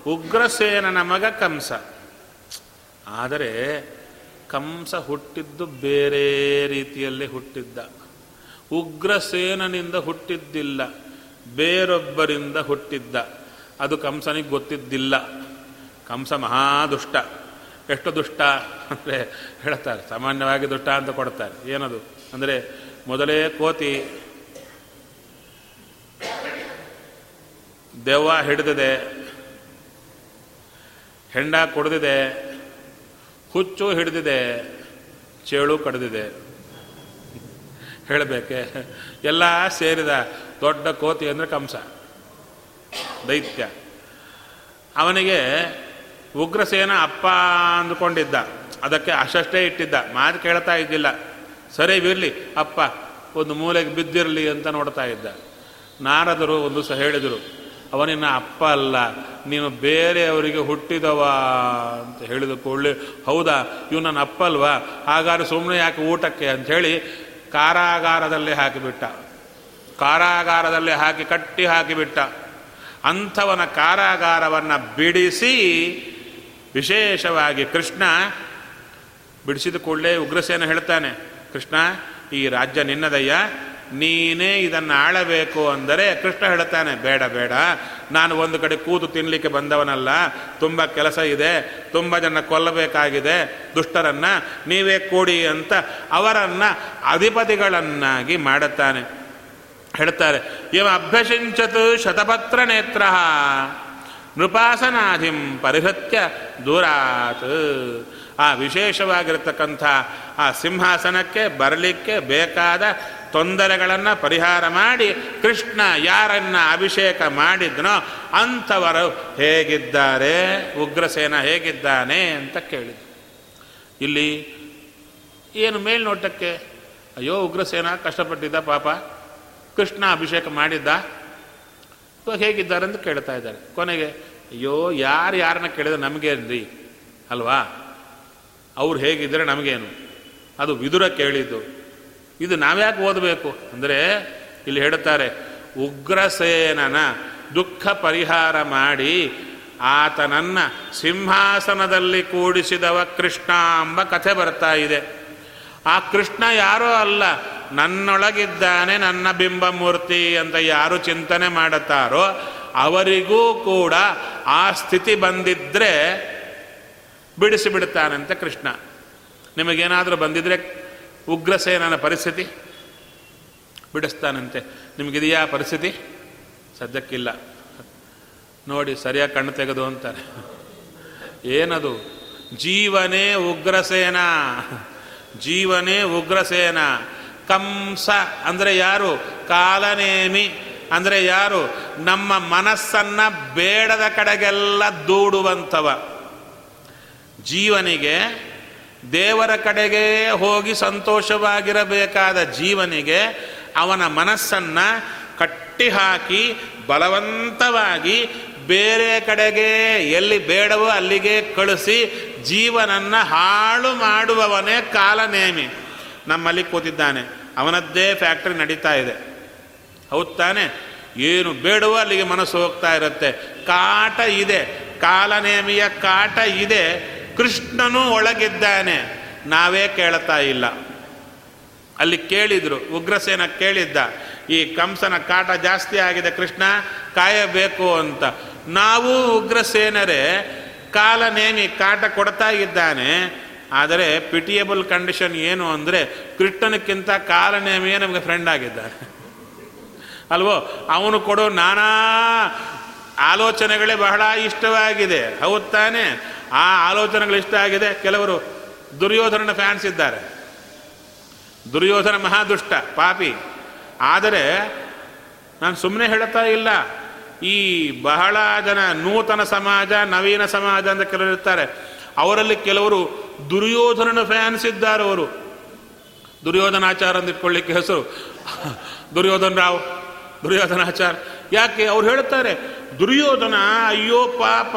ಉಗ್ರಸೇನನ ಮಗ ಕಂಸ. ಆದರೆ ಕಂಸ ಹುಟ್ಟಿದ್ದು ಬೇರೆ ರೀತಿಯಲ್ಲಿ ಹುಟ್ಟಿದ್ದ. ಉಗ್ರಸೇನನಿಂದ ಹುಟ್ಟಿದ್ದಿಲ್ಲ, ಬೇರೊಬ್ಬರಿಂದ ಹುಟ್ಟಿದ್ದ. ಅದು ಕಂಸನಿಗೆ ಗೊತ್ತಿದ್ದಿಲ್ಲ. ಕಂಸ ಮಹಾದುಷ್ಟ. ಎಷ್ಟು ದುಷ್ಟ ಅಂದರೆ ಹೇಳ್ತಾರೆ, ಸಾಮಾನ್ಯವಾಗಿ ದುಷ್ಟ ಅಂತ ಕೊಡ್ತಾರೆ. ಏನದು? ಅಂದರೆ ಮೊದಲೇ ಕೋತಿ ದೆವ್ವ ಹಿಡಿದಿದೆ ಹೆಂಡ ಕುಡಿದಿದೆ, ಹುಚ್ಚು ಹಿಡಿದಿದೆ, ಚೇಳು ಕಡಿದಿದೆ. ಹೇಳಬೇಕೆ? ಎಲ್ಲ ಸೇರಿದ ದೊಡ್ಡ ಕೋತಿ ಅಂದರೆ ಕಂಸ, ದೈತ್ಯ. ಅವನಿಗೆ ಉಗ್ರಸೇನ ಅಪ್ಪ ಅಂದುಕೊಂಡಿದ್ದ, ಅದಕ್ಕೆ ಅಷ್ಟೇ ಇಟ್ಟಿದ್ದ. ಮಾತು ಕೇಳ್ತಾ ಇದ್ದಿಲ್ಲ. ಸರಿ ಬಿರಲಿ ಅಪ್ಪ, ಒಂದು ಮೂಲೆಗೆ ಬಿದ್ದಿರಲಿ ಅಂತ ನೋಡ್ತಾ ಇದ್ದ. ನಾರದರು ಒಂದು ಸಹ ಹೇಳಿದರು ಅವನಿನ್ನ ಅಪ್ಪ ಅಲ್ಲ, ನೀನು ಬೇರೆಯವರಿಗೆ ಹುಟ್ಟಿದವ ಅಂತ ಹೇಳಿದ ಕೂಡಲೇ, ಹೌದಾ, ಇವನು ನನ್ನ ಅಪ್ಪ ಅಲ್ವಾ? ಹಾಗಾದ್ರೆ ಸುಮ್ಮನೆ ಯಾಕೆ ಊಟಕ್ಕೆ ಅಂಥೇಳಿ ಕಾರಾಗಾರದಲ್ಲಿ ಹಾಕಿಬಿಟ್ಟ. ಕಾರಾಗಾರದಲ್ಲಿ ಹಾಕಿ ಕಟ್ಟಿ ಹಾಕಿಬಿಟ್ಟ. ಅಂಥವನ ಕಾರಾಗಾರವನ್ನು ಬಿಡಿಸಿ ವಿಶೇಷವಾಗಿ ಕೃಷ್ಣ ಬಿಡಿಸಿದ ಕೂಡಲೇ ಉಗ್ರಸೇನ ಹೇಳ್ತಾನೆ, ಕೃಷ್ಣ, ಈ ರಾಜ್ಯ ನಿನ್ನದಯ್ಯ ನೀನೇ ಇದನ್ನು ಆಳಬೇಕು ಅಂದರೆ ಕೃಷ್ಣ ಹೇಳ್ತಾನೆ, ಬೇಡ ಬೇಡ. ನಾನು ಒಂದು ಕಡೆ ಕೂತು ತಿನ್ನಲಿಕ್ಕೆ ಬಂದವನಲ್ಲ. ತುಂಬ ಕೆಲಸ ಇದೆ. ತುಂಬ ಜನ ಕೊಲ್ಲಬೇಕಾಗಿದೆ. ದುಷ್ಟರನ್ನು ನೀವೇ ಕೂಡಿ ಅಂತ ಅವರನ್ನು ಅಧಿಪತಿಗಳನ್ನಾಗಿ ಮಾಡುತ್ತಾನೆ. ಹೇಳ್ತಾರೆ, ಇವ ಅಭ್ಯಸಿಂಚತು ಶತಪತ್ರ ನೇತ್ರ. ನೃಪಾಸನಾಧಿಂ ಪರಿಹೃತ್ಯ ದೂರಾತ್. ಆ ವಿಶೇಷವಾಗಿರತಕ್ಕಂಥ ಆ ಸಿಂಹಾಸನಕ್ಕೆ, ಬರಲಿಕ್ಕೆ ಬೇಕಾದ ತೊಂದರೆಗಳನ್ನು ಪರಿಹಾರ ಮಾಡಿ ಕೃಷ್ಣ ಯಾರನ್ನ ಅಭಿಷೇಕ ಮಾಡಿದ್ನೋ ಅಂಥವರು ಹೇಗಿದ್ದಾರೆ? ಉಗ್ರಸೇನ ಹೇಗಿದ್ದಾನೆ ಅಂತ ಕೇಳಿದ್ರು. ಇಲ್ಲಿ ಏನು ಮೇಲ್ನೋಟಕ್ಕೆ? ಅಯ್ಯೋ, ಉಗ್ರಸೇನ ಕಷ್ಟಪಟ್ಟಿದ್ದ ಪಾಪ. ಕೃಷ್ಣ ಅಭಿಷೇಕ ಮಾಡಿದ್ದ. ಇವಾಗ ಹೇಗಿದ್ದಾರೆ ಅಂತ ಕೇಳ್ತಾ ಇದ್ದಾರೆ. ಕೊನೆಗೆ, ಅಯ್ಯೋ, ಯಾರು ಯಾರನ್ನ ಕೇಳಿದ್ರೆ ರೀ ಅಲ್ವಾ? ಅವ್ರು ಹೇಗಿದ್ದರೆ ನಮಗೇನು? ಅದು ವಿದುರ ಕೇಳಿದ್ದು. ಇದು ನಾವ್ಯಾಕೆ ಓದಬೇಕು? ಅಂದರೆ ಇಲ್ಲಿ ಹೇಳುತ್ತಾರೆ, ಉಗ್ರಸೇನನ ದುಃಖ ಪರಿಹಾರ ಮಾಡಿ ಆತನನ್ನ ಸಿಂಹಾಸನದಲ್ಲಿ ಕೂಡಿಸಿದವ ಕೃಷ್ಣ ಎಂಬ ಕಥೆ ಬರ್ತಾ ಇದೆ. ಆ ಕೃಷ್ಣ ಯಾರೋ ಅಲ್ಲ, ನನ್ನೊಳಗಿದ್ದಾನೆ ನನ್ನ ಬಿಂಬಮೂರ್ತಿ ಅಂತ ಯಾರು ಚಿಂತನೆ ಮಾಡುತ್ತಾರೋ ಅವರಿಗೂ ಕೂಡ ಆ ಸ್ಥಿತಿ ಬಂದಿದ್ದರೆ ಬಿಡಿಸಿಬಿಡ್ತಾನಂತೆ ಕೃಷ್ಣ. ನಿಮಗೇನಾದರೂ ಬಂದಿದ್ರೆ ಉಗ್ರಸೇನನ ಪರಿಸ್ಥಿತಿ? ಬಿಡಿಸ್ತಾನಂತೆ. ನಿಮಗಿದೆಯಾ ಪರಿಸ್ಥಿತಿ? ಸದ್ಯಕ್ಕಿಲ್ಲ. ನೋಡಿ, ಸರಿಯಾಗಿ ಕಣ್ಣು ತೆಗೆದು ಅಂತಾರೆ. ಏನದು? ಜೀವನೇ ಉಗ್ರಸೇನ ಜೀವನೇ ಉಗ್ರಸೇನ ಕಂಸ ಅಂದರೆ ಯಾರು? ಕಾಲನೇಮಿ ಅಂದರೆ ಯಾರು? ನಮ್ಮ ಮನಸ್ಸನ್ನು ಬೇಡದ ಕಡೆಗೆಲ್ಲ ದೂಡುವಂಥವ. ಜೀವನಿಗೆ ದೇವರ ಕಡೆಗೆ ಹೋಗಿ ಸಂತೋಷವಾಗಿರಬೇಕಾದ ಜೀವನಿಗೆ ಅವನ ಮನಸ್ಸನ್ನು ಕಟ್ಟಿಹಾಕಿ ಬಲವಂತವಾಗಿ ಬೇರೆ ಕಡೆಗೆ ಎಲ್ಲಿ ಬೇಡವೋ ಅಲ್ಲಿಗೆ ಕಳಿಸಿ ಜೀವನನ್ನ ಹಾಳು ಮಾಡುವವನೇ ಕಾಲನೇಮಿ. ನಮ್ಮಲ್ಲಿ ಕೂತಿದ್ದಾನೆ. ಅವನದ್ದೇ ಫ್ಯಾಕ್ಟ್ರಿ ನಡೀತಾ ಇದೆ. ಹೌದು ತಾನೆ? ಏನು ಬೇಡವೋ ಅಲ್ಲಿಗೆ ಮನಸ್ಸು ಹೋಗ್ತಾ ಇರುತ್ತೆ. ಕಾಟ ಇದೆ. ಕಾಲನೇಮಿಯ ಕಾಟ ಇದೆ. ಕೃಷ್ಣನೂ ಒಳಗಿದ್ದಾನೆ. ನಾವೇ ಕೇಳ್ತಾ ಇಲ್ಲ. ಅಲ್ಲಿ ಕೇಳಿದ್ರು, ಉಗ್ರಸೇನ ಕೇಳಿದ್ದ, ಈ ಕಂಸನ ಕಾಟ ಜಾಸ್ತಿ ಆಗಿದೆ ಕೃಷ್ಣ, ಕಾಯಬೇಕು ಅಂತ. ನಾವು ಉಗ್ರಸೇನರೇ, ಕಾಲನೇಮಿ ಕಾಟ ಕೊಡ್ತಾ ಇದ್ದಾನೆ, ಆದರೆ ಪಿಟಿಯಬಲ್ ಕಂಡೀಷನ್ ಏನು ಅಂದರೆ, ಕೃಷ್ಣನಕ್ಕಿಂತ ಕಾಲನೇಮಿಯೇ ನಮಗೆ ಫ್ರೆಂಡ್ ಆಗಿದ್ದಾನೆ. ಅಲ್ವೋ, ಅವನು ಕೊಡೋ ನಾನಾ ಆಲೋಚನೆಗಳೇ ಬಹಳ ಇಷ್ಟವಾಗಿದೆ. ಹೌದು ತಾನೆ? ಆ ಆಲೋಚನೆಗಳು ಇಷ್ಟ ಆಗಿದೆ. ಕೆಲವರು ದುರ್ಯೋಧನನ ಫ್ಯಾನ್ಸ್ ಇದ್ದಾರೆ. ದುರ್ಯೋಧನ ಮಹಾದುಷ್ಟ, ಪಾಪಿ. ಆದರೆ ನಾನು ಸುಮ್ಮನೆ ಹೇಳ್ತಾ ಇಲ್ಲ. ಈ ಬಹಳ ಜನ ನೂತನ ಸಮಾಜ, ನವೀನ ಸಮಾಜ ಅಂತ ಕೆಲವರು ಇರ್ತಾರೆ. ಅವರಲ್ಲಿ ಕೆಲವರು ದುರ್ಯೋಧನನ ಫ್ಯಾನ್ಸ್ ಇದ್ದಾರೆ ಅವರು. ದುರ್ಯೋಧನಾಚಾರ ಅಂತ ಇಟ್ಕೊಳ್ಳಿಕ್ಕೆ ಹೆಸರು. ದುರ್ಯೋಧನ ರಾವ್ ದುರ್ಯೋಧನಾಚಾರ ಯಾಕೆ ಅವ್ರು ಹೇಳ್ತಾರೆ ದುರ್ಯೋಧನ, ಅಯ್ಯೋ ಪಾಪ,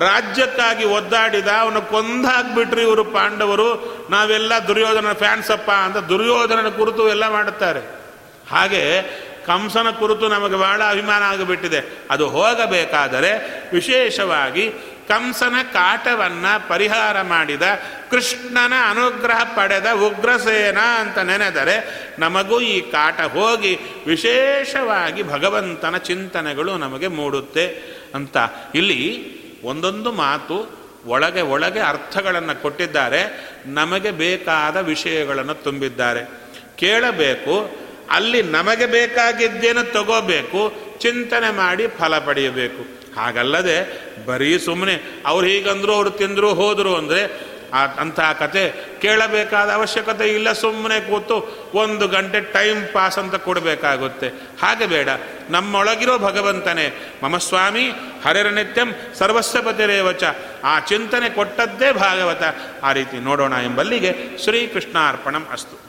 ರಾಜ್ಯಕ್ಕಾಗಿ ಒದ್ದಾಡಿದ, ಅವನ ಕೊಂದಾಕ್ಬಿಟ್ರಿ ಇವರು ಪಾಂಡವರು, ನಾವೆಲ್ಲ ದುರ್ಯೋಧನ ಫ್ಯಾನ್ಸ್ ಅಪ್ಪ ಅಂತ ದುರ್ಯೋಧನನ ಕುರಿತು ಎಲ್ಲ ಮಾಡುತ್ತಾರೆ. ಹಾಗೆ ಕಂಸನ ಕುರಿತು ನಮಗೆ ಬಹಳ ಅಭಿಮಾನ ಆಗಿಬಿಟ್ಟಿದೆ. ಅದು ಹೋಗಬೇಕಾದರೆ ವಿಶೇಷವಾಗಿ ಕಂಸನ ಕಾಟವನ್ನು ಪರಿಹಾರ ಮಾಡಿದ ಕೃಷ್ಣನ ಅನುಗ್ರಹ ಪಡೆದ ಉಗ್ರಸೇನ ಅಂತ ನೆನೆದರೆ ನಮಗೂ ಈ ಕಾಟ ಹೋಗಿ ವಿಶೇಷವಾಗಿ ಭಗವಂತನ ಚಿಂತನೆಗಳು ನಮಗೆ ಮೂಡುತ್ತೆ ಅಂತ. ಇಲ್ಲಿ ಒಂದೊಂದು ಮಾತು ಒಳಗೆ ಒಳಗೆ ಅರ್ಥಗಳನ್ನು ಕೊಟ್ಟಿದ್ದಾರೆ, ನಮಗೆ ಬೇಕಾದ ವಿಷಯಗಳನ್ನು ತುಂಬಿದ್ದಾರೆ. ಕೇಳಬೇಕು, ಅಲ್ಲಿ ನಮಗೆ ಬೇಕಾಗಿದ್ದೇನು ತಗೋಬೇಕು, ಚಿಂತನೆ ಮಾಡಿ ಫಲ ಪಡೆಯಬೇಕು. ಹಾಗಲ್ಲದೆ ಬರೀ ಸುಮ್ಮನೆ ಅವ್ರು ಹೀಗಂದ್ರು ಅವ್ರು ತಿಂದರು ಹೋದರು ಅಂದರೆ ಆ ಅಂತಹ ಕತೆ ಕೇಳಬೇಕಾದ ಅವಶ್ಯಕತೆ ಇಲ್ಲ. ಸುಮ್ಮನೆ ಕೂತು ಒಂದು ಗಂಟೆ ಟೈಮ್ ಪಾಸ್ ಅಂತ ಕೊಡಬೇಕಾಗುತ್ತೆ. ಹಾಗೆ ಬೇಡ. ನಮ್ಮೊಳಗಿರೋ ಭಗವಂತನೇ, ಮಮ ಸ್ವಾಮಿ, ಹರಿರ ನಿತ್ಯಂ ಸರ್ವಸ್ವಪತಿರೇವಚ ಆ ಚಿಂತನೆ ಕೊಟ್ಟದ್ದೇ ಭಾಗವತ. ಆ ರೀತಿ ನೋಡೋಣ ಎಂಬಲ್ಲಿಗೆ ಶ್ರೀಕೃಷ್ಣಾರ್ಪಣಂ ಅಸ್ತು.